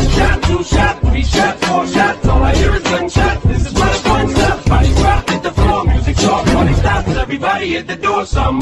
One shot, two shot, three shots, four shots. All I hear is gunshots. This is where the fun stops. Body drop hit the floor, music sharp, party stops. Everybody at the door, somebody.